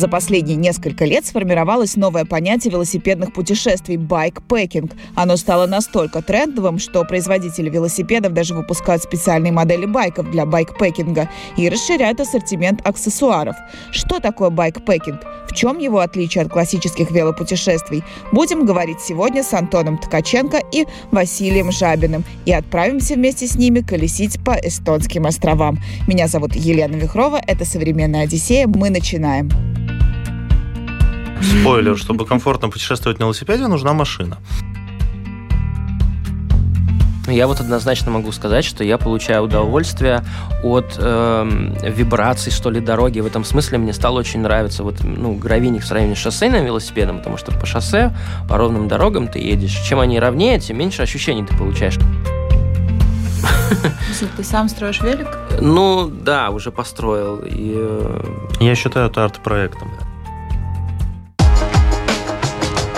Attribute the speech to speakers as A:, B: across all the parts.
A: За последние несколько лет сформировалось новое понятие велосипедных путешествий – байкпекинг. Оно стало настолько трендовым, что производители велосипедов даже выпускают специальные модели байков для байкпекинга и расширяют ассортимент аксессуаров. Что такое байкпекинг? В чем его отличие от классических велопутешествий? Будем говорить сегодня с Антоном Ткаченко и Василием Жабиным и отправимся вместе с ними колесить по эстонским островам. Меня зовут Елена Вихрова, это «Современная Одиссея». Мы начинаем.
B: Спойлер, чтобы комфортно путешествовать на велосипеде, нужна машина.
C: Я вот однозначно могу сказать, что я получаю удовольствие от э, вибраций, что ли, дороги. В этом смысле мне стало очень нравиться вот, ну, гравийник в сравнении с шоссейным велосипедом, потому что по шоссе, по ровным дорогам ты едешь. Чем они ровнее, тем меньше ощущений ты получаешь.
D: Ты сам строишь велик?
C: Ну, да, уже построил. И, э,
B: Я считаю это арт-проектом.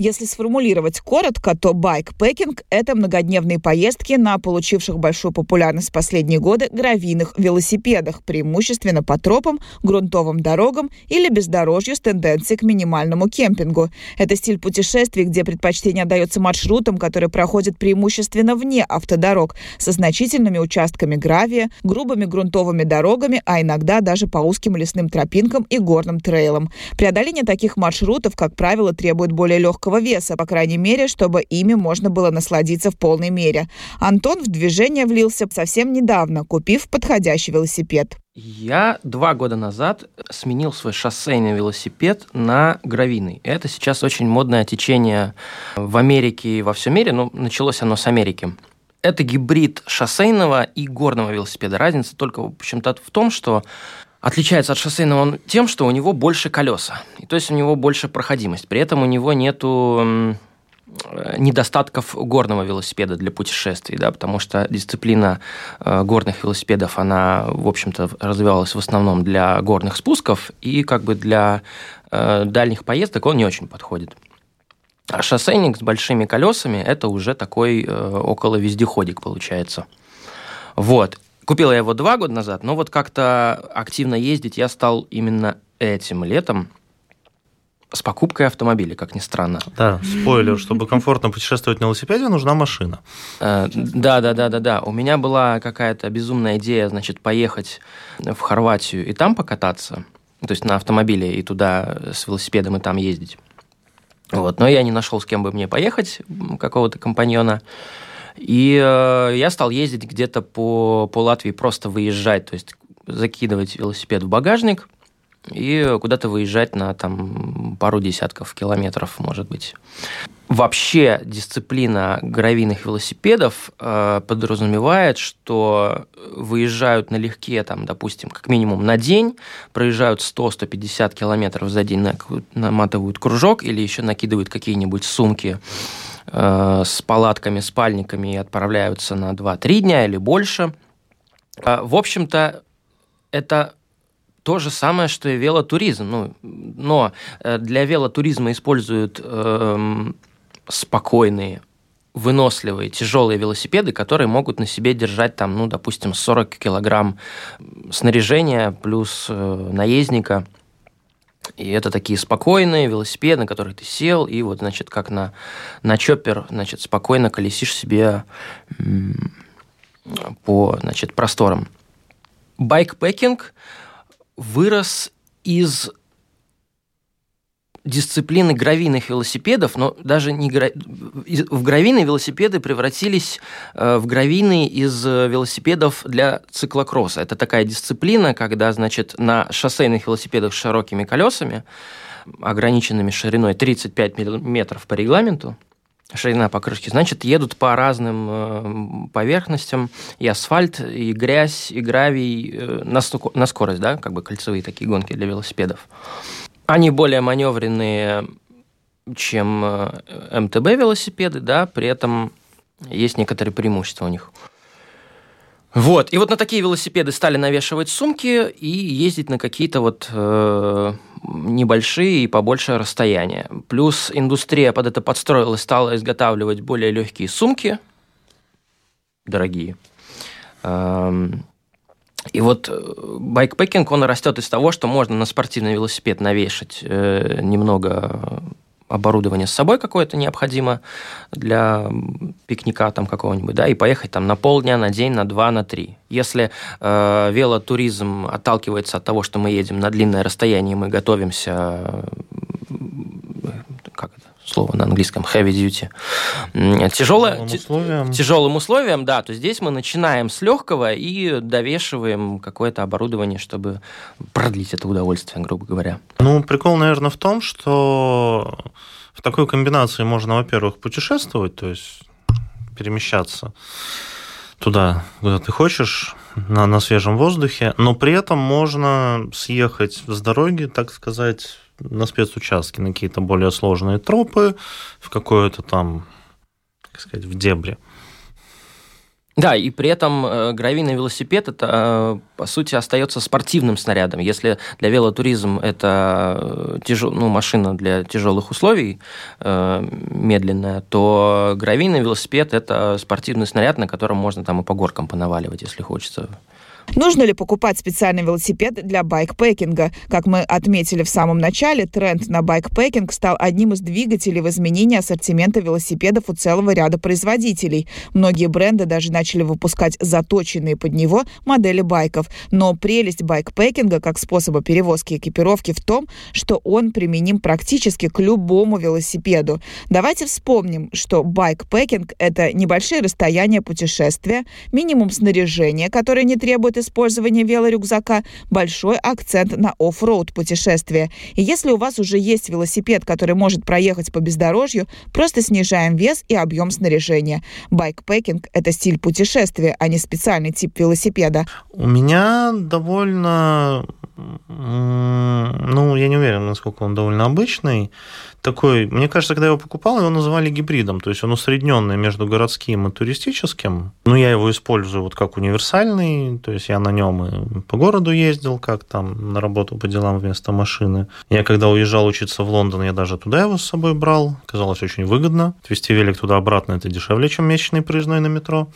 A: Если сформулировать коротко, то байкпекинг – это многодневные поездки на получивших большую популярность в последние годы гравийных велосипедах, преимущественно по тропам, грунтовым дорогам или бездорожью с тенденцией к минимальному кемпингу. Это стиль путешествий, где предпочтение отдается маршрутам, которые проходят преимущественно вне автодорог, со значительными участками гравия, грубыми грунтовыми дорогами, а иногда даже по узким лесным тропинкам и горным трейлам. Преодоление таких маршрутов, как правило, требует более легкого веса, по крайней мере, чтобы ими можно было насладиться в полной мере. Антон в движение влился совсем недавно, купив подходящий велосипед.
C: Я два года назад сменил свой шоссейный велосипед на гравийный. Это сейчас очень модное течение в Америке и во всем мире. Ну, началось оно с Америки. Это гибрид шоссейного и горного велосипеда. Разница только, в общем-то, в том, что Отличается от шоссейного он тем, что у него больше колеса, и то есть у него больше проходимость. При этом у него нету недостатков горного велосипеда для путешествий, да, потому что дисциплина э, горных велосипедов, она, в общем-то, развивалась в основном для горных спусков, и как бы для э, дальних поездок он не очень подходит. А шоссейник с большими колесами – это уже такой э, около вездеходик получается. Вот. Купил я его два года назад, но вот как-то активно ездить я стал именно этим летом с покупкой автомобиля, как ни странно.
B: Да, спойлер, чтобы комфортно путешествовать на велосипеде, нужна машина.
C: Да, да, да, да, да. У меня была какая-то безумная идея, значит, поехать в Хорватию и там покататься, то есть на автомобиле и туда с велосипедом и там ездить. Вот, но я не нашел, с кем бы мне поехать, какого-то компаньона. И э, я стал ездить где-то по, по Латвии, просто выезжать, то есть закидывать велосипед в багажник и куда-то выезжать на там, пару десятков километров, может быть. Вообще дисциплина гравийных велосипедов э, подразумевает, что выезжают налегке, там, допустим, как минимум на день, проезжают 100-150 километров за день, наматывают кружок или еще накидывают какие-нибудь сумки с палатками, спальниками и отправляются на 2-3 дня или больше. А, в общем-то, это то же самое, что и велотуризм. Ну, но э, для велотуризма используют э, спокойные, выносливые, тяжелые велосипеды, которые могут на себе держать, там, ну, допустим, 40 килограмм снаряжения плюс э, наездника – и это такие спокойные велосипеды, на которых ты сел, и вот, значит, как на, на чоппер, значит, спокойно колесишь себе по, значит, просторам. Байкпекинг вырос из дисциплины гравийных велосипедов, но даже не гра... в гравийные велосипеды превратились э, в гравийные из велосипедов для циклокросса. Это такая дисциплина, когда, значит, на шоссейных велосипедах с широкими колесами, ограниченными шириной 35 метров по регламенту, ширина покрышки, значит, едут по разным э, поверхностям, и асфальт, и грязь, и гравий э, на, на скорость, да, как бы кольцевые такие гонки для велосипедов. Они более маневренные, чем э, МТБ велосипеды, да, при этом есть некоторые преимущества у них. Вот, и вот на такие велосипеды стали навешивать сумки и ездить на какие-то вот э, небольшие и побольше расстояния. Плюс индустрия под это подстроилась, стала изготавливать более легкие сумки, дорогие. И вот э, байкпекинг, он растет из того, что можно на спортивный велосипед навешать э, немного оборудование с собой какое-то необходимо для пикника там какого-нибудь, да, и поехать там на полдня, на день, на два, на три. Если э, велотуризм отталкивается от того, что мы едем на длинное расстояние, мы готовимся слово на английском heavy duty. Тяжелое, тяжелым, условиям. тяжелым условиям, да, то здесь мы начинаем с легкого и довешиваем какое-то оборудование, чтобы продлить это удовольствие, грубо говоря.
B: Ну, прикол, наверное, в том, что в такой комбинации можно, во-первых, путешествовать, то есть перемещаться туда, куда ты хочешь, на, на свежем воздухе, но при этом можно съехать с дороги, так сказать, на спецучастки, на какие-то более сложные тропы, в какое-то там, как сказать, в дебри.
C: Да, и при этом э, гравийный велосипед это, э, по сути, остается спортивным снарядом. Если для велотуризм это э, тяжел, ну, машина для тяжелых условий, э, медленная, то гравийный велосипед это спортивный снаряд, на котором можно там и по горкам понаваливать, если хочется.
A: Нужно ли покупать специальный велосипед для байкпекинга? Как мы отметили в самом начале, тренд на байкпекинг стал одним из двигателей в изменении ассортимента велосипедов у целого ряда производителей. Многие бренды даже начали выпускать заточенные под него модели байков. Но прелесть байкпекинга как способа перевозки экипировки в том, что он применим практически к любому велосипеду. Давайте вспомним, что байкпекинг – это небольшие расстояния путешествия, минимум снаряжения, которое не требует использования велорюкзака большой акцент на off-road путешествия. И если у вас уже есть велосипед, который может проехать по бездорожью, просто снижаем вес и объем снаряжения. Байкпекинг – это стиль путешествия, а не специальный тип велосипеда.
B: У меня довольно, ну, я не уверен, насколько он довольно обычный такой, мне кажется, когда я его покупал, его называли гибридом, то есть он усредненный между городским и туристическим. Но я его использую вот как универсальный, то есть я на нем и по городу ездил, как там на работу по делам вместо машины. Я когда уезжал учиться в Лондон, я даже туда его с собой брал. Казалось очень выгодно. Отвезти велик туда-обратно это дешевле, чем месячный проездной на метро.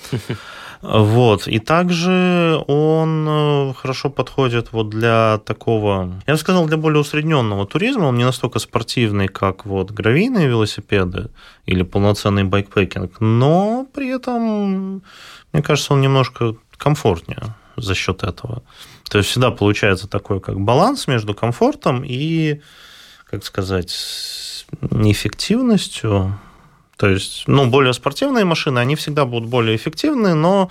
B: Вот. И также он э, хорошо подходит вот для такого, я бы сказал, для более усредненного туризма. Он не настолько спортивный, как вот гравийные велосипеды или полноценный байкпекинг, но при этом, мне кажется, он немножко комфортнее за счет этого. То есть всегда получается такой как баланс между комфортом и, как сказать, неэффективностью. То есть, ну, более спортивные машины, они всегда будут более эффективные, но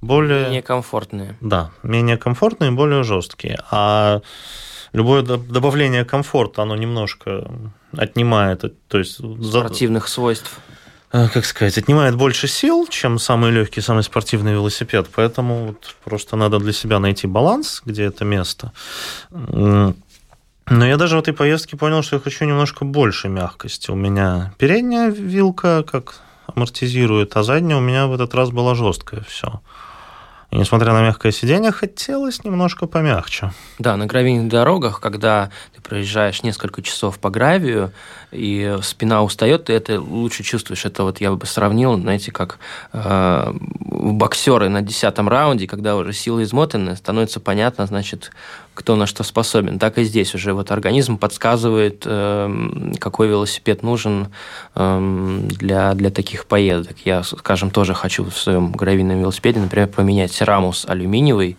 B: более...
C: Менее комфортные.
B: Да, менее комфортные более жесткие. А любое добавление комфорта, оно немножко отнимает, то есть...
C: Спортивных свойств
B: э, как сказать, отнимает больше сил, чем самый легкий, самый спортивный велосипед. Поэтому вот просто надо для себя найти баланс, где это место. Но я даже в этой поездке понял, что я хочу немножко больше мягкости. У меня передняя вилка как амортизирует, а задняя у меня в этот раз была жесткая все. И несмотря на мягкое сиденье, хотелось немножко помягче.
C: Да, на гравийных дорогах, когда ты проезжаешь несколько часов по гравию, и спина устает, ты это лучше чувствуешь. Это вот я бы сравнил, знаете, как э, боксеры на десятом раунде, когда уже силы измотаны, становится понятно, значит, кто на что способен. Так и здесь уже вот организм подсказывает, э, какой велосипед нужен э, для, для таких поездок. Я, скажем, тоже хочу в своем гравийном велосипеде, например, поменять рамус алюминиевый,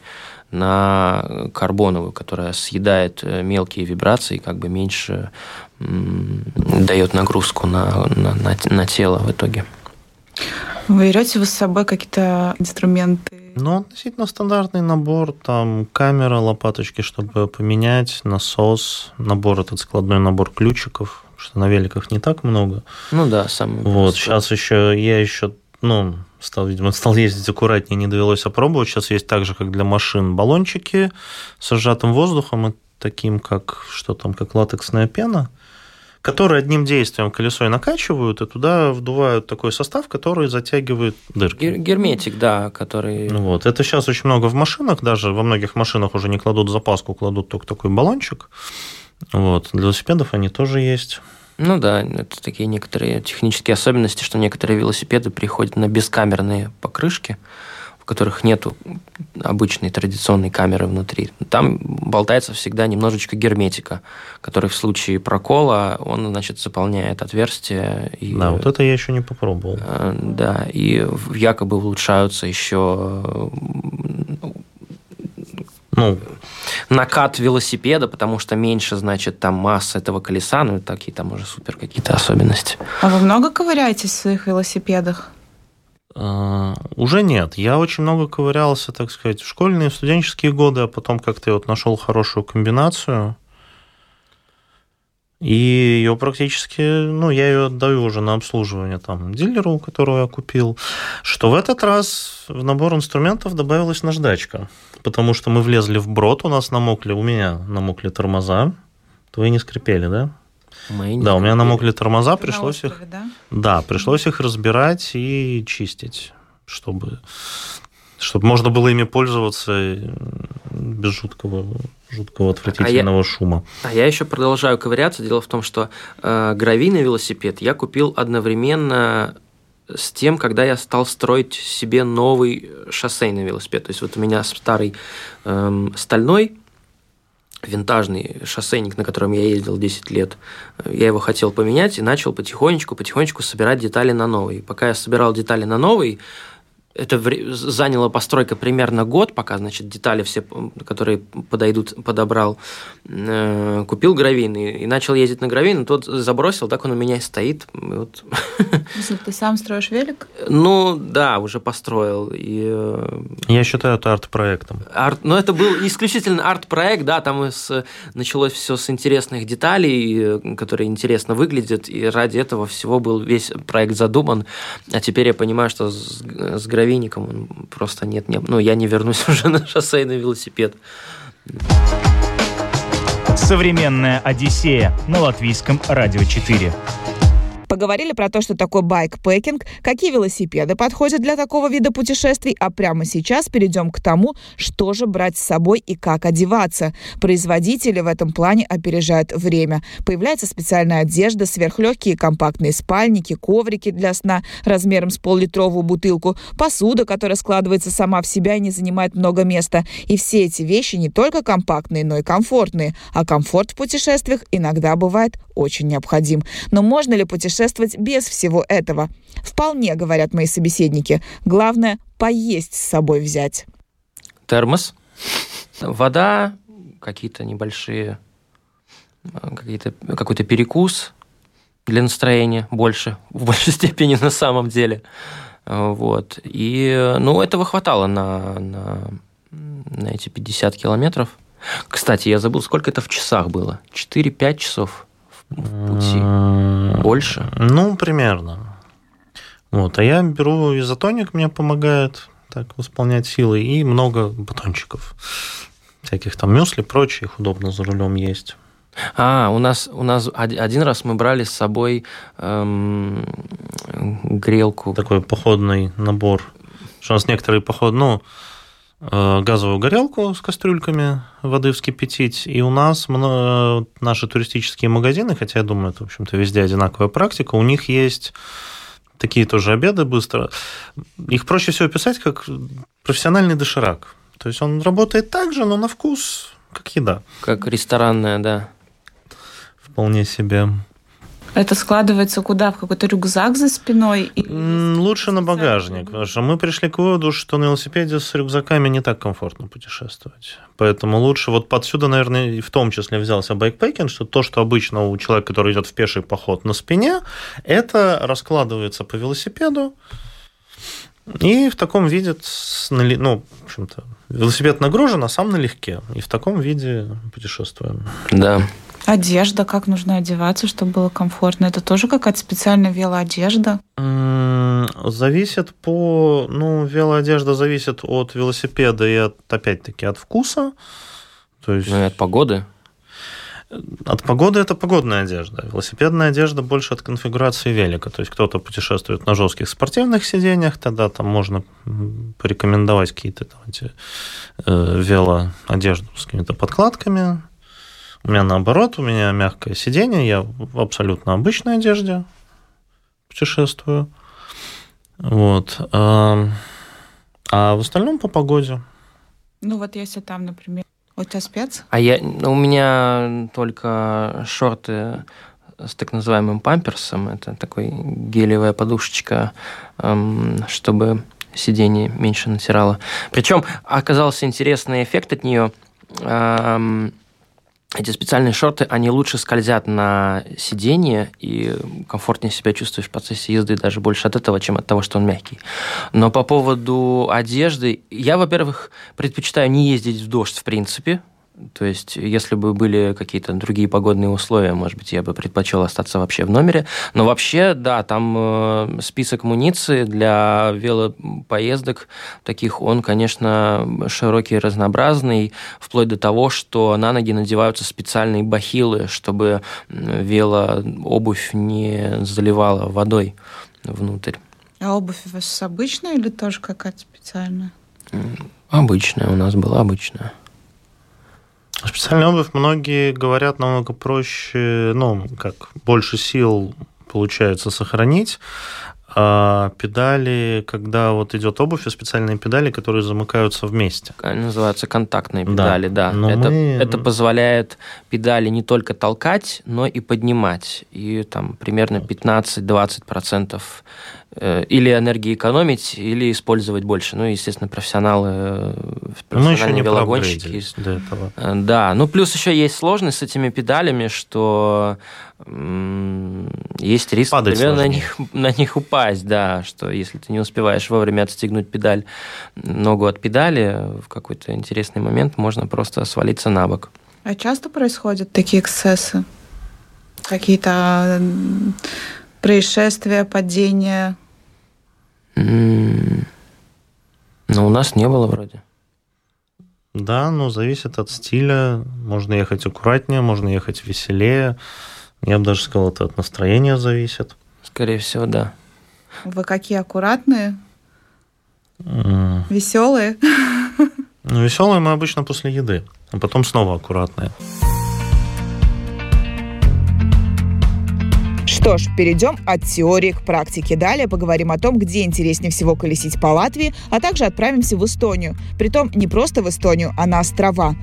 C: на карбоновую, которая съедает э, мелкие вибрации, как бы меньше дает нагрузку на, на, на, на тело в итоге.
A: Вы берете вы с собой какие-то инструменты?
B: Ну, относительно стандартный набор, там камера, лопаточки, чтобы поменять, насос, набор этот складной набор ключиков, что на великах не так много.
C: Ну да, самый.
B: Вот, сейчас еще я еще, ну, стал, видимо, стал ездить аккуратнее, не довелось опробовать. Сейчас есть так же, как для машин, баллончики с сжатым воздухом и таким, как, что там, как латексная пена, которые одним действием колесо накачивают, и туда вдувают такой состав, который затягивает дырки.
C: Герметик, да, который...
B: Ну вот. Это сейчас очень много в машинах, даже во многих машинах уже не кладут запаску, кладут только такой баллончик. Вот. Для велосипедов они тоже есть.
C: Ну да, это такие некоторые технические особенности, что некоторые велосипеды приходят на бескамерные покрышки, которых нету обычной традиционной камеры внутри. Там болтается всегда немножечко герметика, который в случае прокола, он, значит, заполняет отверстие.
B: И, да, вот это я еще не попробовал.
C: Э, да, и якобы улучшаются еще ну, накат велосипеда, потому что меньше, значит, там масса этого колеса, ну, такие там уже супер какие-то особенности.
A: А вы много ковыряетесь в своих велосипедах?
B: Uh, уже нет. Я очень много ковырялся, так сказать, в школьные, в студенческие годы, а потом как-то вот нашел хорошую комбинацию. И ее практически, ну, я ее отдаю уже на обслуживание там дилеру, которого я купил, что в этот раз в набор инструментов добавилась наждачка, потому что мы влезли в брод, у нас намокли, у меня намокли тормоза, твои не скрипели, да?
C: Не
B: да, у меня намокли тормоза, пришлось
A: острове,
B: их,
A: да?
B: да, пришлось их разбирать и чистить, чтобы чтобы можно было ими пользоваться без жуткого, жуткого отвратительного
C: а я,
B: шума.
C: А я еще продолжаю ковыряться. Дело в том, что э, гравийный велосипед я купил одновременно с тем, когда я стал строить себе новый шоссейный велосипед. То есть вот у меня старый э, стальной винтажный шоссейник, на котором я ездил 10 лет. Я его хотел поменять и начал потихонечку, потихонечку собирать детали на новый. Пока я собирал детали на новый, это заняло постройка примерно год, пока, значит, детали все, которые подойдут, подобрал. Э, купил гравийный и начал ездить на гравийный, тот забросил, так он у меня и стоит. Вот.
A: Ты сам строишь велик?
C: Ну, да, уже построил. И... Э,
B: Я считаю это арт-проектом.
C: Арт, но ну, это был исключительно арт-проект, да, там с, началось все с интересных деталей, э, которые интересно выглядят, и ради этого всего был весь проект задуман. А теперь я понимаю, что с, с гравийным гравийником просто нет, не, ну, я не вернусь уже на шоссейный велосипед.
E: Современная Одиссея на латвийском радио 4.
A: Поговорили про то, что такое байкпекинг, какие велосипеды подходят для такого вида путешествий, а прямо сейчас перейдем к тому, что же брать с собой и как одеваться. Производители в этом плане опережают время. Появляется специальная одежда, сверхлегкие компактные спальники, коврики для сна размером с пол-литровую бутылку, посуда, которая складывается сама в себя и не занимает много места. И все эти вещи не только компактные, но и комфортные. А комфорт в путешествиях иногда бывает очень необходим. Но можно ли путешествовать без всего этого? Вполне, говорят мои собеседники. Главное – поесть с собой взять.
C: Термос, вода, какие-то небольшие, какие-то, какой-то перекус для настроения больше, в большей степени на самом деле. Вот. И, ну, этого хватало на, на, на эти 50 километров. Кстати, я забыл, сколько это в часах было? 4-5 часов в пути? Больше?
B: Ну, примерно. Вот. А я беру изотоник, мне помогает так восполнять силы, и много батончиков. Всяких там мюсли, прочее, их удобно за рулем есть.
C: А, у нас, у нас один раз мы брали с собой эм, грелку.
B: Такой походный набор. Что у нас некоторые поход, ну, Э, газовую горелку с кастрюльками воды вскипятить. И у нас наши туристические магазины, хотя я думаю, это, в общем-то, везде одинаковая практика, у них есть такие тоже обеды быстро. Их проще всего писать как профессиональный доширак. То есть он работает так же, но на вкус как еда.
C: Как ресторанная, да.
B: Вполне себе.
A: Это складывается куда? В какой-то рюкзак за спиной?
B: Лучше на багажник, потому что мы пришли к выводу, что на велосипеде с рюкзаками не так комфортно путешествовать. Поэтому лучше, вот подсюда, наверное, в том числе взялся байкпекинг, что то, что обычно у человека, который идет в пеший поход на спине, это раскладывается по велосипеду, и в таком виде, ну, в общем-то, велосипед нагружен, а сам налегке. И в таком виде путешествуем.
C: Да.
A: Одежда, как нужно одеваться, чтобы было комфортно? Это тоже какая-то специальная велоодежда?
B: Зависит по... Ну, велоодежда зависит от велосипеда и, от, опять-таки, от вкуса.
C: То есть... Ну и от погоды?
B: От погоды это погодная одежда. Велосипедная одежда больше от конфигурации велика. То есть кто-то путешествует на жестких спортивных сиденьях, тогда там можно порекомендовать какие-то там эти э, велоодежду с какими-то подкладками У меня наоборот, у меня мягкое сиденье, я в абсолютно обычной одежде путешествую. Вот. А, а в остальном по погоде.
A: Ну вот если там, например, у тебя спец?
C: А я, у меня только шорты с так называемым памперсом. Это такой гелевая подушечка, эм, чтобы сиденье меньше натирало. Причем оказался интересный эффект от нее. Эти специальные шорты, они лучше скользят на сиденье и комфортнее себя чувствуешь в процессе езды даже больше от этого, чем от того, что он мягкий. Но по поводу одежды, я, во-первых, предпочитаю не ездить в дождь в принципе, то есть, если бы были какие-то другие погодные условия, может быть, я бы предпочел остаться вообще в номере. Но вообще, да, там э, список муниции для велопоездок таких, он, конечно, широкий, разнообразный, вплоть до того, что на ноги надеваются специальные бахилы, чтобы велообувь не заливала водой внутрь.
A: А обувь у вас обычная или тоже какая-то специальная?
C: Обычная у нас была обычная.
B: Специальная обувь, многие говорят, намного проще, ну, как больше сил получается сохранить. А педали, когда вот идет обувь, и специальные педали, которые замыкаются вместе.
C: Они называются контактные педали, да.
B: Но
C: это,
B: мы-
C: это позволяет педали не только толкать, но и поднимать. И там примерно 15-20% э, или энергии экономить, или использовать больше. Ну, естественно, профессионалы, э,
B: еще
C: профессиональные велогонщики.
B: до этого.
C: Э, Да, ну плюс еще есть сложность с этими педалями, что есть риск,
B: Падать
C: например, на них, на них упасть, да, что если ты не успеваешь вовремя отстегнуть педаль, ногу от педали, в какой-то интересный момент можно просто свалиться на бок.
A: А часто происходят такие эксцессы? Какие-то происшествия, падения?
C: Но у нас не было вроде.
B: Да, ну, зависит от стиля. Можно ехать аккуратнее, можно ехать веселее. Я бы даже сказал, это от настроения зависит.
C: Скорее всего, да.
A: Вы какие аккуратные, веселые?
B: Ну, веселые мы обычно после еды, а потом снова аккуратные.
A: Что ж, перейдем от теории к практике. Далее поговорим о том, где интереснее всего колесить по Латвии, а также отправимся в Эстонию. Притом не просто в Эстонию, а на острова.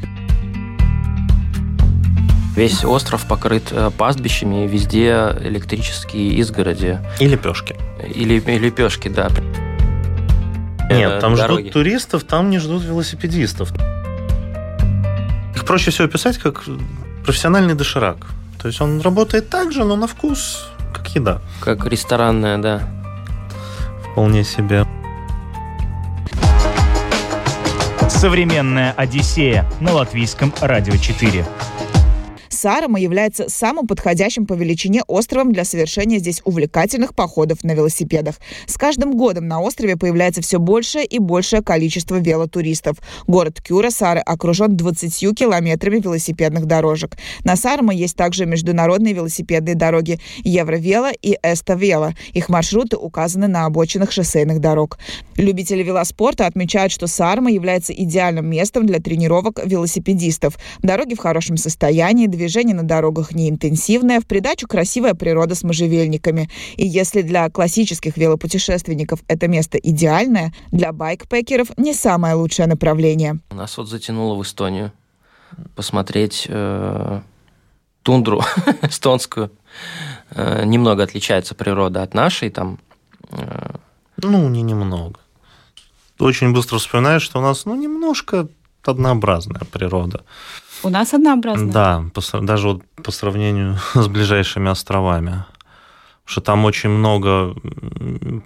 C: Весь остров покрыт э, пастбищами, везде электрические изгороди.
B: И лепешки.
C: Или и лепешки, да.
B: Нет,
C: Э,
B: там
C: дороги.
B: ждут туристов, там не ждут велосипедистов. Их проще всего описать как профессиональный доширак. То есть он работает так же, но на вкус как еда.
C: Как ресторанная, да.
B: Вполне себе.
E: Современная Одиссея на латвийском радио 4.
A: Саарема является самым подходящим по величине островом для совершения здесь увлекательных походов на велосипедах. С каждым годом на острове появляется все большее и большее количество велотуристов. Город Кюра Сары окружен 20 километрами велосипедных дорожек. На Саарема есть также международные велосипедные дороги Евровело и Эставело. Их маршруты указаны на обочинах шоссейных дорог. Любители велоспорта отмечают, что Саарма является идеальным местом для тренировок велосипедистов. Дороги в хорошем состоянии, движение на дорогах не интенсивное, в придачу красивая природа с можжевельниками. И если для классических велопутешественников это место идеальное, для байкпекеров не самое лучшее направление.
C: Нас вот затянуло в Эстонию посмотреть э, тундру эстонскую. Э, немного отличается природа от нашей, там э,
B: Ну, не немного. Очень быстро вспоминаешь, что у нас, ну, немножко однообразная природа.
A: У нас однообразно.
B: Да, даже вот по сравнению с ближайшими островами. Потому что там очень много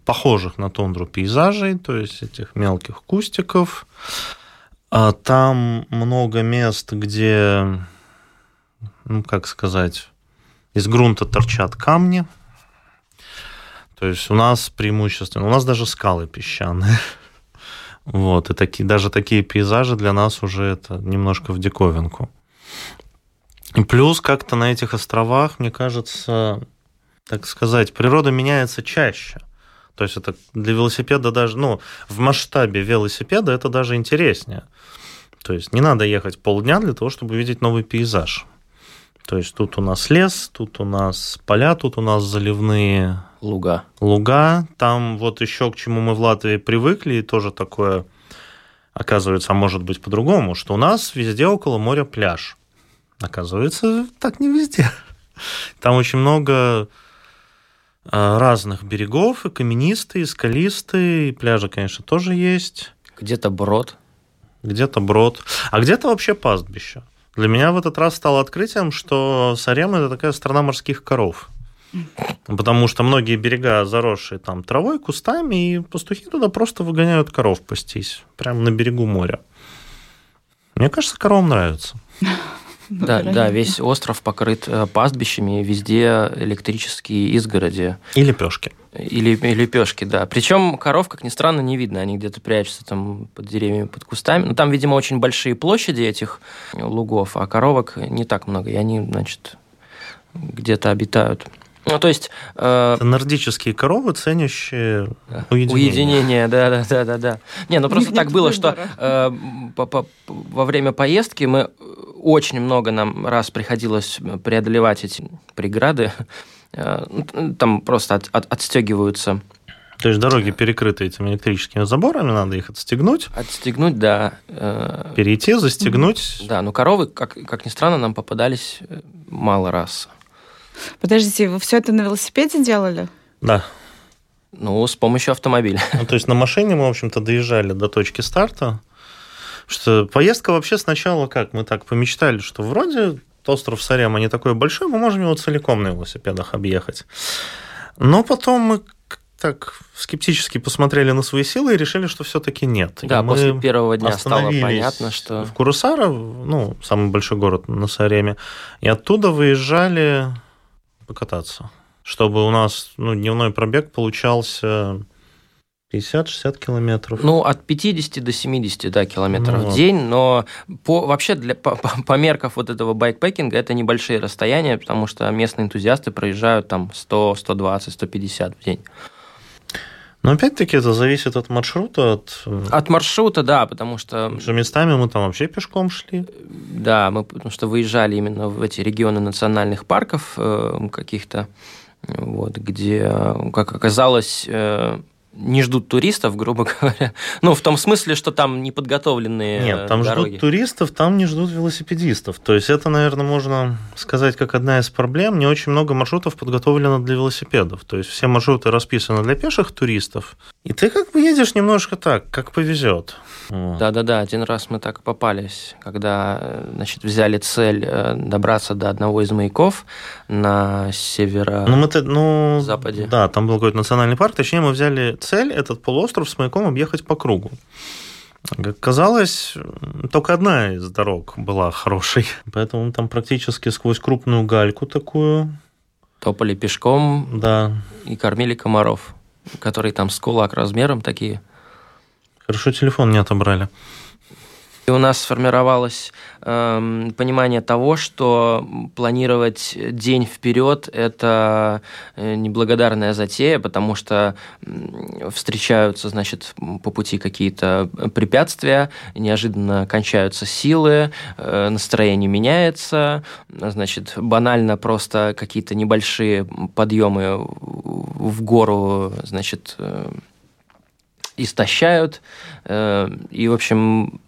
B: похожих на тундру пейзажей, то есть этих мелких кустиков. А там много мест, где, ну, как сказать, из грунта торчат камни. То есть у нас преимущественно, у нас даже скалы песчаные. Вот, и такие, даже такие пейзажи для нас уже это немножко в диковинку. И плюс как-то на этих островах, мне кажется, так сказать, природа меняется чаще. То есть это для велосипеда даже, ну, в масштабе велосипеда это даже интереснее. То есть не надо ехать полдня для того, чтобы увидеть новый пейзаж. То есть тут у нас лес, тут у нас поля, тут у нас заливные
C: Луга.
B: луга. Там вот еще к чему мы в Латвии привыкли, и тоже такое, оказывается, а может быть по-другому, что у нас везде около моря пляж. Оказывается, так не везде. Там очень много а, разных берегов, и каменистые, и скалистые, и пляжи, конечно, тоже есть.
C: Где-то брод.
B: Где-то брод, а где-то вообще пастбище. Для меня в этот раз стало открытием, что Сарем – это такая страна морских коров. Потому что многие берега заросшие там травой, кустами, и пастухи туда просто выгоняют коров пастись, прямо на берегу моря. Мне кажется, коровам нравится.
C: Да, да, весь остров покрыт э, пастбищами, везде электрические изгороди.
B: И лепешки.
C: Или и лепешки, да. Причем коров, как ни странно, не видно. Они где-то прячутся там под деревьями, под кустами. Но там, видимо, очень большие площади этих лугов, а коровок не так много. И они, значит, где-то обитают. Ну, то есть... Э,
B: Это нордические коровы, ценящие уединение.
C: Уединение, да, да, да, да, да. Не, ну просто так было, что э, по- по- во время поездки мы очень много нам раз приходилось преодолевать эти преграды. Э, ну, Там просто от- от- отстегиваются,
B: То есть дороги перекрыты этими электрическими заборами, надо их отстегнуть,
C: отстегнуть, да. э,
B: перейти, застегнуть.
C: Да, но коровы, как, как ни странно, нам попадались мало раз.
A: Подождите, вы все это на велосипеде делали?
B: Да.
C: Ну, с помощью автомобиля.
B: Ну, то есть на машине мы, в общем-то, доезжали до точки старта. Что поездка вообще сначала как? Мы так помечтали, что вроде остров Сарема не такой большой, мы можем его целиком на велосипедах объехать. Но потом мы так скептически посмотрели на свои силы и решили, что все-таки нет. И
C: Да,
B: мы
C: после первого дня стало
B: остановились
C: понятно, что...
B: в Курусара, ну, самый большой город на Сареме, и оттуда выезжали покататься, чтобы у нас ну, дневной пробег получался 50-60 километров.
C: Ну, от 50 до 70 да, километров
B: Ну
C: в
B: вот.
C: день, но по, вообще для, по, по- по меркам вот этого байкпекинга это небольшие расстояния, потому что местные энтузиасты проезжают там 100, 120, 150 в день.
B: Но опять-таки это зависит от маршрута, от... э,
C: От маршрута, да, потому что,
B: потому что местами мы там вообще пешком шли.
C: да, мы потому что выезжали именно в эти регионы национальных парков э, каких-то, вот, где, как оказалось, э, не ждут туристов, грубо говоря. Ну, в том смысле, что там неподготовленные
B: Нет, там
C: дороги.
B: ждут туристов, там не ждут велосипедистов. То есть это, наверное, можно сказать как одна из проблем. Не очень много маршрутов подготовлено для велосипедов. То есть все маршруты расписаны для пеших туристов. И ты как бы едешь немножко так, как повезет.
C: Да-да-да, один раз мы так попались, когда, э, значит, взяли цель э, добраться до одного из маяков на северо...
B: Ну, мы-то, ну,
C: Западе.
B: Да, там был какой-то национальный парк. Точнее, мы взяли цель этот полуостров с маяком объехать по кругу. Как казалось, только одна из дорог была хорошей. Поэтому мы там практически сквозь крупную гальку такую,
C: Топали пешком
B: да.
C: и кормили комаров, которые там с кулак размером такие.
B: Хорошо, телефон не отобрали.
C: И у нас сформировалось эм, понимание того, что планировать день вперед – это э, неблагодарная затея, потому что встречаются, значит, по пути какие-то препятствия, неожиданно кончаются силы, э, настроение меняется, значит, банально просто какие-то небольшие подъемы в гору, значит, э, истощают. э, И, в общем,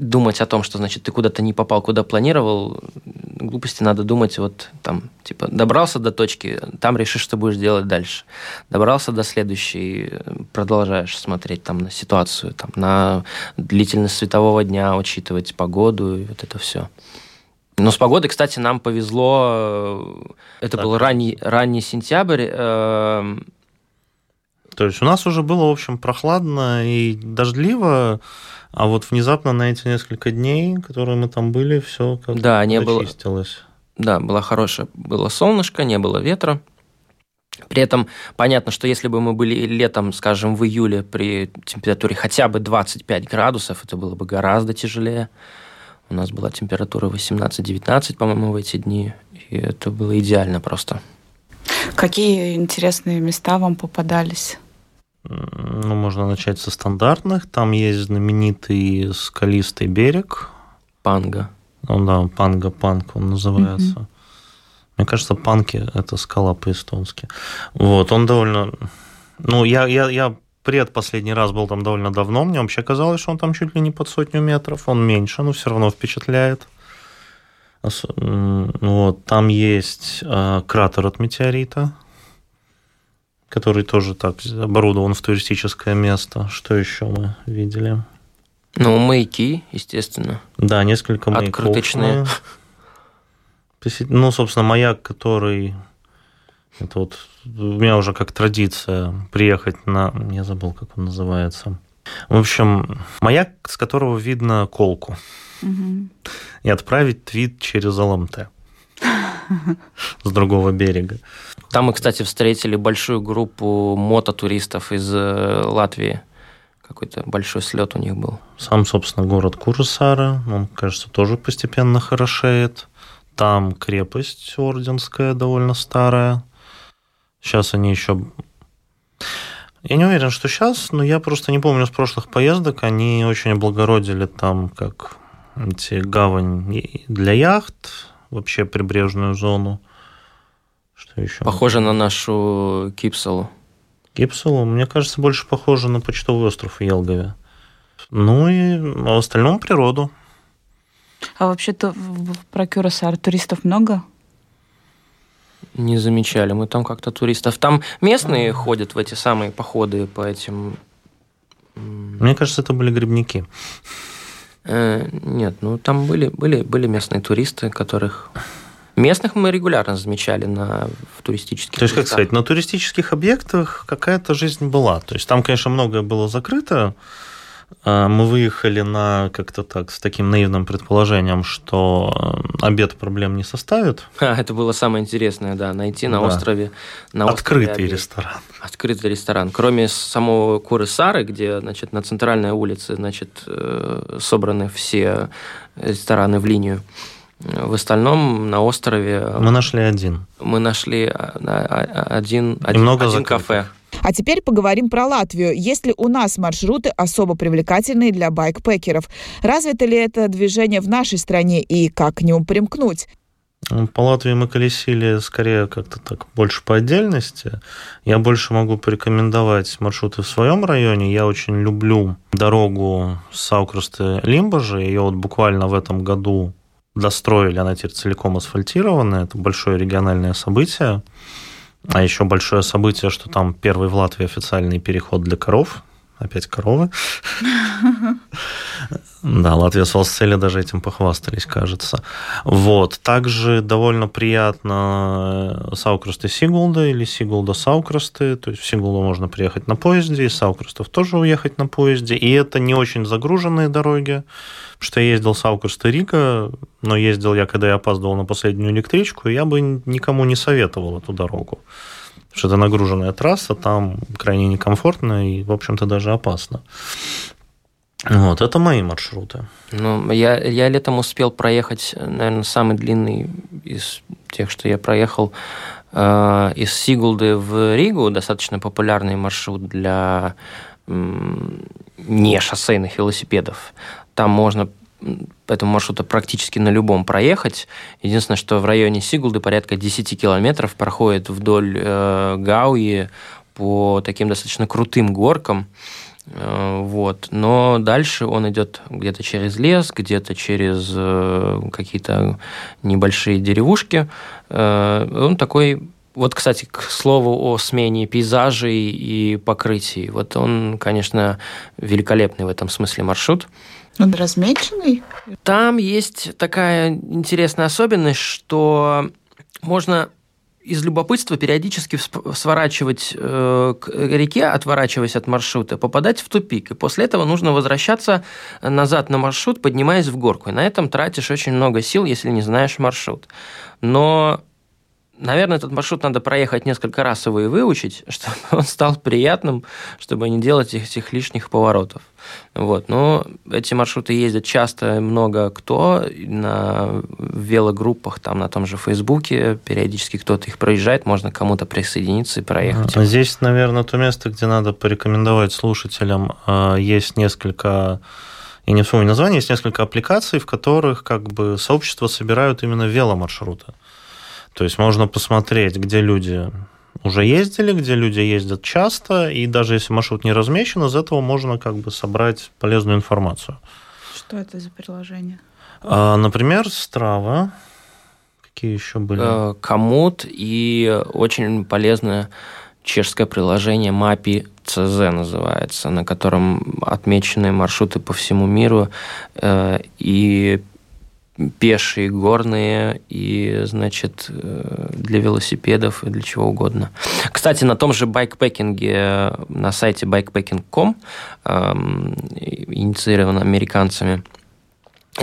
C: думать о том, что, значит, ты куда-то не попал, куда планировал, глупости надо думать, вот там, типа, добрался до точки, там решишь, что будешь делать дальше. Добрался до следующей, продолжаешь смотреть там на ситуацию, там, на длительность светового дня, учитывать погоду и вот это все. Но с погодой, кстати, нам повезло. э, Это
B: Так.
C: был ранний, ранний сентябрь. э,
B: То есть у нас уже было, в общем, прохладно и дождливо, а вот внезапно на эти несколько дней, которые мы там были, все как
C: Да, не было-
B: зачистилось.
C: Да, была хорошая, было солнышко, не было ветра. При этом понятно, что если бы мы были летом, скажем, в июле при температуре хотя бы 25 градусов, это было бы гораздо тяжелее. У нас была температура 18-19, по-моему, в эти дни, и это было идеально просто.
A: Какие интересные места вам попадались?
B: Ну, можно начать со стандартных. Там есть знаменитый скалистый берег.
C: Панга.
B: Ну да, Панга-Панк он называется. Mm-hmm. Мне кажется, Панки – это скала по-эстонски. Вот, он довольно... Ну, я, я, я предпоследний раз был там довольно давно, мне вообще казалось, что он там чуть ли не под сотню метров, он меньше, но все равно впечатляет. Вот, там есть э, кратер от метеорита, который тоже так оборудован в туристическое место. Что еще мы видели?
C: Ну, маяки, естественно.
B: Да, несколько маяков.
C: Открыточные.
B: Ну, собственно, маяк, который... Это вот у меня уже как традиция приехать на... Я забыл, как он называется. В общем, маяк, с которого видно колку. Угу. И отправить твит через ЛМТ с другого берега.
C: Там мы, кстати, встретили большую группу мототуристов из э, Латвии. Какой-то большой слет у них был.
B: Сам, собственно, город Курасара, он, кажется, тоже постепенно хорошеет. Там крепость орденская довольно старая. Сейчас они еще... Я не уверен, что сейчас, но я просто не помню с прошлых поездок. Они очень облагородили там как гавань для яхт, вообще прибрежную зону. Что еще?
C: Похоже на нашу Кипсалу.
B: Кипсалу, мне кажется, больше похоже на почтовый остров в Елгове. Ну и а в остальном природу.
A: А вообще-то про Кюрасар туристов много?
C: Не замечали. Мы там как-то туристов. Там местные ходят в эти самые походы по этим...
B: Мне кажется, это были грибники.
C: Э, нет, ну там были, были, были местные туристы, которых... Местных мы регулярно замечали на, в туристических
B: То есть, местах. как сказать, на туристических объектах какая-то жизнь была. То есть, там, конечно, многое было закрыто, мы выехали на как-то так, с таким наивным предположением, что э, обед проблем не составит.
C: А, это было самое интересное, да, найти на да. острове... На
B: Открытый острове ресторан.
C: Открытый ресторан. Кроме самого Куры Сары, где, значит, на центральной улице, значит, э, собраны все рестораны в линию, в остальном на острове...
B: Мы нашли один.
C: Мы нашли а, один, один, один кафе.
A: А теперь поговорим про Латвию. Есть ли у нас маршруты особо привлекательные для байкпекеров? Развито ли это движение в нашей стране и как к нему примкнуть?
B: Ну, по Латвии мы колесили скорее как-то так больше по отдельности. Я больше могу порекомендовать маршруты в своем районе. Я очень люблю дорогу Саукросты Лимбажи. Ее вот буквально в этом году достроили, она теперь целиком асфальтированная. Это большое региональное событие. А еще большое событие, что там первый в Латвии официальный переход для коров. Опять коровы. Да, Латвия с Волсцели даже этим похвастались, кажется. Вот. Также довольно приятно э, Саукросты Сигулда или Сигулда Саукросты. То есть в Сигулду можно приехать на поезде, из Саукростов тоже уехать на поезде. И это не очень загруженные дороги. Потому что я ездил Саукросты Рига, но ездил я, когда я опаздывал на последнюю электричку, и я бы никому не советовал эту дорогу. Потому что это нагруженная трасса, там крайне некомфортно и, в общем-то, даже опасно. Вот, это мои маршруты.
C: Ну, я, я летом успел проехать, наверное, самый длинный из тех, что я проехал, э, из Сигулды в Ригу, достаточно популярный маршрут для э, не шоссейных велосипедов. Там можно по этому маршруту практически на любом проехать. Единственное, что в районе Сигулды порядка 10 километров проходит вдоль э, Гауи по таким достаточно крутым горкам. Э, вот. Но дальше он идет где-то через лес, где-то через э, какие-то небольшие деревушки. Э, он такой вот, кстати, к слову о смене пейзажей и покрытий. Вот он, конечно, великолепный в этом смысле маршрут.
A: Он размеченный?
C: Там есть такая интересная особенность, что можно из любопытства периодически сворачивать э, к реке, отворачиваясь от маршрута, попадать в тупик. И после этого нужно возвращаться назад на маршрут, поднимаясь в горку. И на этом тратишь очень много сил, если не знаешь маршрут. Но Наверное, этот маршрут надо проехать несколько раз его и выучить, чтобы он стал приятным, чтобы не делать этих лишних поворотов. Вот. Но эти маршруты ездят часто много кто на велогруппах, там на том же Фейсбуке, периодически кто-то их проезжает, можно кому-то присоединиться и проехать.
B: Здесь, наверное, то место, где надо порекомендовать слушателям. А, есть несколько я не вспомню название, есть несколько аппликаций, в которых как бы сообщества собирают именно веломаршруты. То есть можно посмотреть, где люди уже ездили, где люди ездят часто, и даже если маршрут не размещен, из этого можно как бы собрать полезную информацию.
A: Что это за приложение?
B: А, например, Strava. Какие еще были?
C: Э, Коммут и очень полезное чешское приложение Mapi CZ называется, на котором отмечены маршруты по всему миру э, и пешие, горные и, значит, э, для велосипедов и для чего угодно. Кстати, на том же байкпекинге, на сайте bikepacking.com, эм, инициирован американцами,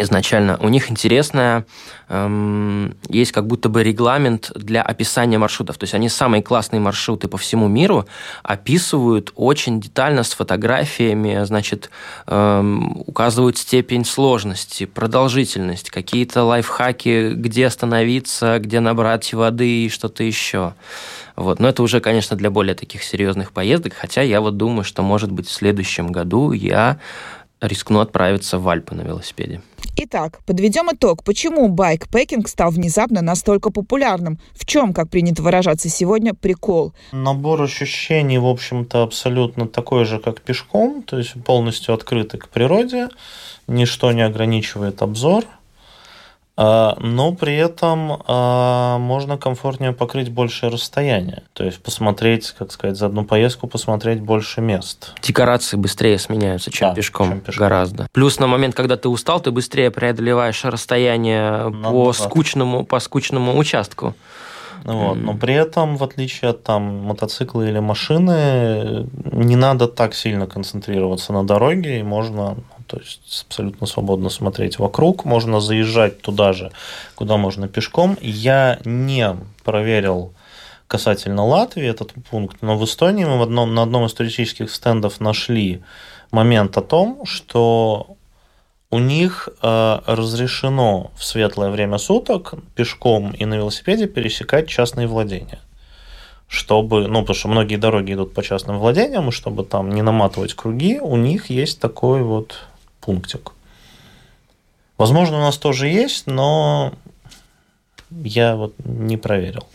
C: изначально. У них интересная, эм, есть как будто бы регламент для описания маршрутов. То есть они самые классные маршруты по всему миру описывают очень детально с фотографиями, значит, эм, указывают степень сложности, продолжительность, какие-то лайфхаки, где остановиться, где набрать воды и что-то еще. Вот. Но это уже, конечно, для более таких серьезных поездок, хотя я вот думаю, что, может быть, в следующем году я рискну отправиться в Альпы на велосипеде.
A: Итак, подведем итог. Почему байкпекинг стал внезапно настолько популярным? В чем, как принято выражаться сегодня, прикол?
B: Набор ощущений, в общем-то, абсолютно такой же, как пешком, то есть полностью открытый к природе, ничто не ограничивает обзор – но при этом а, можно комфортнее покрыть большее расстояние. То есть посмотреть, как сказать, за одну поездку посмотреть больше мест.
C: Декорации быстрее сменяются, чем, да, пешком, чем пешком. Гораздо. Плюс на момент, когда ты устал, ты быстрее преодолеваешь расстояние Надо по скучному, по скучному участку.
B: Вот. Но при этом, в отличие от там, мотоцикла или машины, не надо так сильно концентрироваться на дороге, и можно то есть абсолютно свободно смотреть вокруг, можно заезжать туда же, куда можно пешком. Я не проверил касательно Латвии этот пункт, но в Эстонии мы в одном, на одном из туристических стендов нашли момент о том, что у них э, разрешено в светлое время суток пешком и на велосипеде пересекать частные владения чтобы, ну, потому что многие дороги идут по частным владениям, и чтобы там не наматывать круги, у них есть такой вот пунктик. Возможно, у нас тоже есть, но я вот не проверил.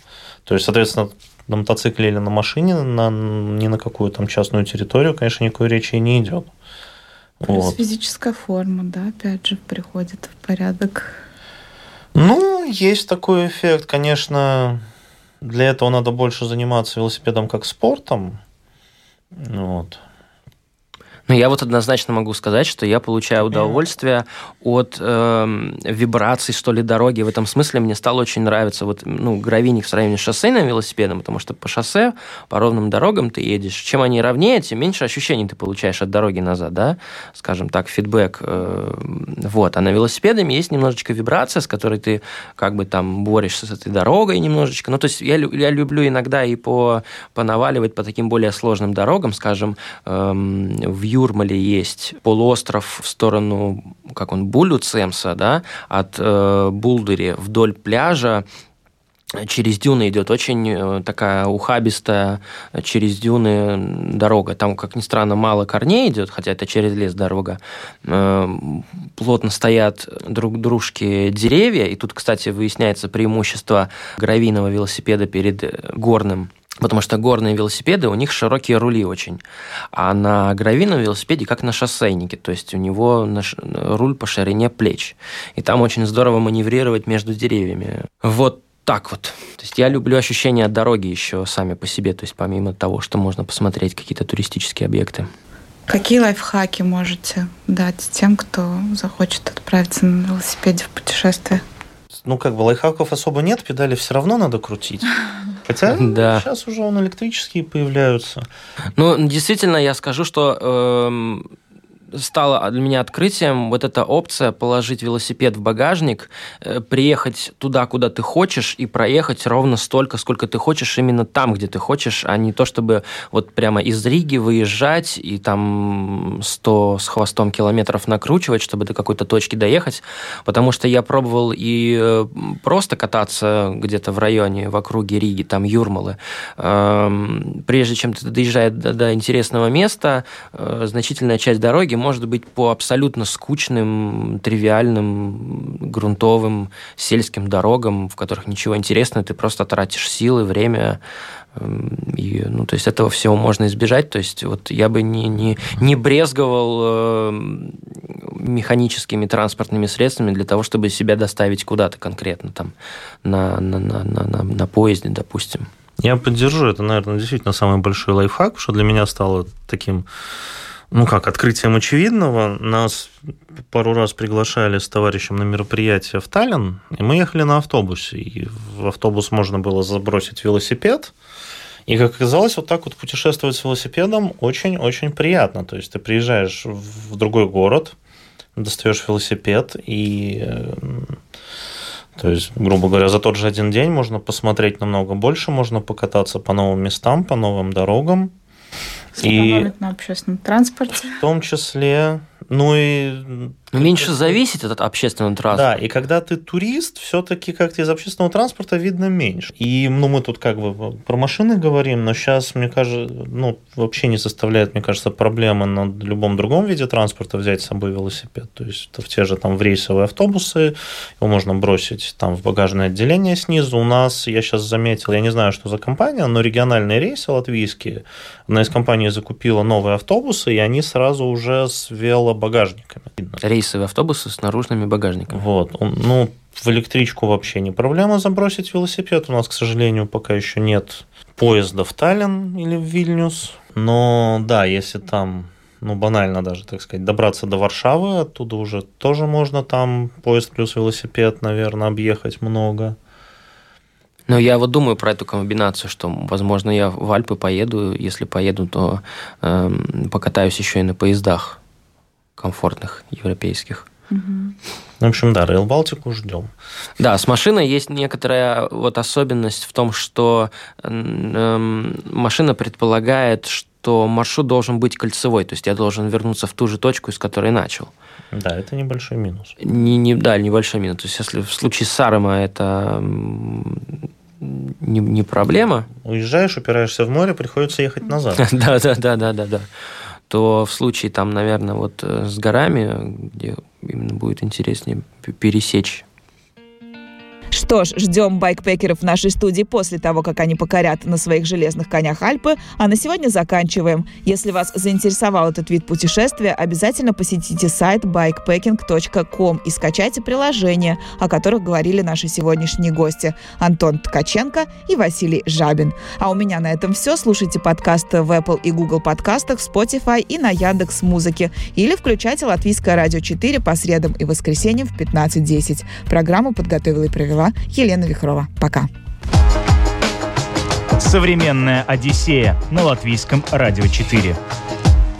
B: То есть, соответственно, на мотоцикле или на машине на, ни на какую там частную территорию, конечно, никакой речи не идет.
A: Плюс вот. физическая форма, да, опять же, приходит в порядок.
B: Ну, есть такой эффект. Конечно, для этого надо больше заниматься велосипедом как спортом. Вот.
C: Ну, я вот однозначно могу сказать, что я получаю удовольствие от э, вибраций, что ли, дороги. В этом смысле мне стало очень нравиться вот, ну, гравийник в районе шоссейным велосипедом, потому что по шоссе, по ровным дорогам ты едешь. Чем они ровнее, тем меньше ощущений ты получаешь от дороги назад, да, скажем так, фидбэк. Э, вот. А на велосипедами есть немножечко вибрация, с которой ты как бы там борешься с этой дорогой немножечко. Ну, то есть я, я люблю иногда и по, понаваливать по таким более сложным дорогам, скажем, э, в Юрмале есть полуостров в сторону, как он, Булюцемса, да, от э, Булдыри вдоль пляжа через дюны идет очень э, такая ухабистая через дюны дорога. Там, как ни странно, мало корней идет, хотя это через лес дорога. Э, плотно стоят друг дружки деревья. И тут, кстати, выясняется преимущество гравийного велосипеда перед горным Потому что горные велосипеды, у них широкие рули очень. А на гравийном велосипеде как на шоссейнике. То есть у него руль по ширине плеч. И там очень здорово маневрировать между деревьями. Вот так вот. То есть я люблю ощущения от дороги еще сами по себе. То есть помимо того, что можно посмотреть какие-то туристические объекты.
A: Какие лайфхаки можете дать тем, кто захочет отправиться на велосипеде в путешествие?
B: Ну, как бы лайфхаков особо нет, педали все равно надо крутить. Хотя да. сейчас уже он электрические появляются.
C: Ну, действительно, я скажу, что э, стало для меня открытием вот эта опция положить велосипед в багажник, э, приехать туда, куда ты хочешь, и проехать ровно столько, сколько ты хочешь, именно там, где ты хочешь, а не то, чтобы вот прямо из Риги выезжать и там 100 с хвостом километров накручивать, чтобы до какой-то точки доехать, потому что я пробовал и э, просто кататься где-то в районе, в округе Риги, там Юрмалы. Эм, прежде чем ты доезжаешь до, интересного места, э, значительная часть дороги может быть, по абсолютно скучным, тривиальным, грунтовым сельским дорогам, в которых ничего интересного, ты просто тратишь силы, время, эм, и, ну, то есть этого всего можно избежать. То есть вот я бы не, не, не брезговал э, механическими транспортными средствами для того, чтобы себя доставить куда-то конкретно, там, на, на, на, на, на поезде, допустим.
B: Я поддержу, это, наверное, действительно самый большой лайфхак, что для меня стало таким ну как, открытием очевидного. Нас пару раз приглашали с товарищем на мероприятие в Таллин, и мы ехали на автобусе. И в автобус можно было забросить велосипед. И, как оказалось, вот так вот путешествовать с велосипедом очень-очень приятно. То есть ты приезжаешь в другой город, достаешь велосипед и э, то есть, грубо говоря, за тот же один день можно посмотреть намного больше, можно покататься по новым местам, по новым дорогам.
D: Сэкономить и на общественном транспорте.
B: В том числе, ну и
C: Меньше зависит от общественного транспорта.
B: Да, и когда ты турист, все-таки как-то из общественного транспорта видно меньше. И ну, мы тут как бы про машины говорим, но сейчас, мне кажется, ну, вообще не составляет, мне кажется, проблемы на любом другом виде транспорта взять с собой велосипед. То есть в те же там в рейсовые автобусы, его можно бросить там в багажное отделение снизу. У нас, я сейчас заметил, я не знаю, что за компания, но региональные рейсы латвийские, одна из компаний закупила новые автобусы, и они сразу уже с велобагажниками
C: рейсовые автобусы с наружными багажниками.
B: Вот. Ну, в электричку вообще не проблема забросить велосипед. У нас, к сожалению, пока еще нет поезда в Таллин или в Вильнюс. Но да, если там ну, банально даже, так сказать, добраться до Варшавы, оттуда уже тоже можно там поезд плюс велосипед, наверное, объехать много.
C: Но я вот думаю про эту комбинацию, что, возможно, я в Альпы поеду, если поеду, то э, покатаюсь еще и на поездах комфортных европейских.
B: В общем, да, Rail Балтику ждем.
C: Да, с машиной есть некоторая вот особенность в том, что э, машина предполагает, что маршрут должен быть кольцевой, то есть я должен вернуться в ту же точку, из которой начал.
B: Да, это небольшой минус.
C: Не, не, да, небольшой минус. То есть если в случае Сарема это не, не проблема.
B: Уезжаешь, упираешься в море, приходится ехать назад.
C: Да, да, да, да, да, да то в случае там, наверное, вот э, с горами, где именно будет интереснее пересечь
A: что ж, ждем байкпекеров в нашей студии после того, как они покорят на своих железных конях Альпы. А на сегодня заканчиваем. Если вас заинтересовал этот вид путешествия, обязательно посетите сайт bikepacking.com и скачайте приложения, о которых говорили наши сегодняшние гости Антон Ткаченко и Василий Жабин. А у меня на этом все. Слушайте подкасты в Apple и Google подкастах, Spotify и на Яндекс Музыке. Или включайте Латвийское радио 4 по средам и воскресеньям в 15.10. Программу подготовила и провела Елена Вихрова. Пока.
E: Современная Одиссея на латвийском радио 4.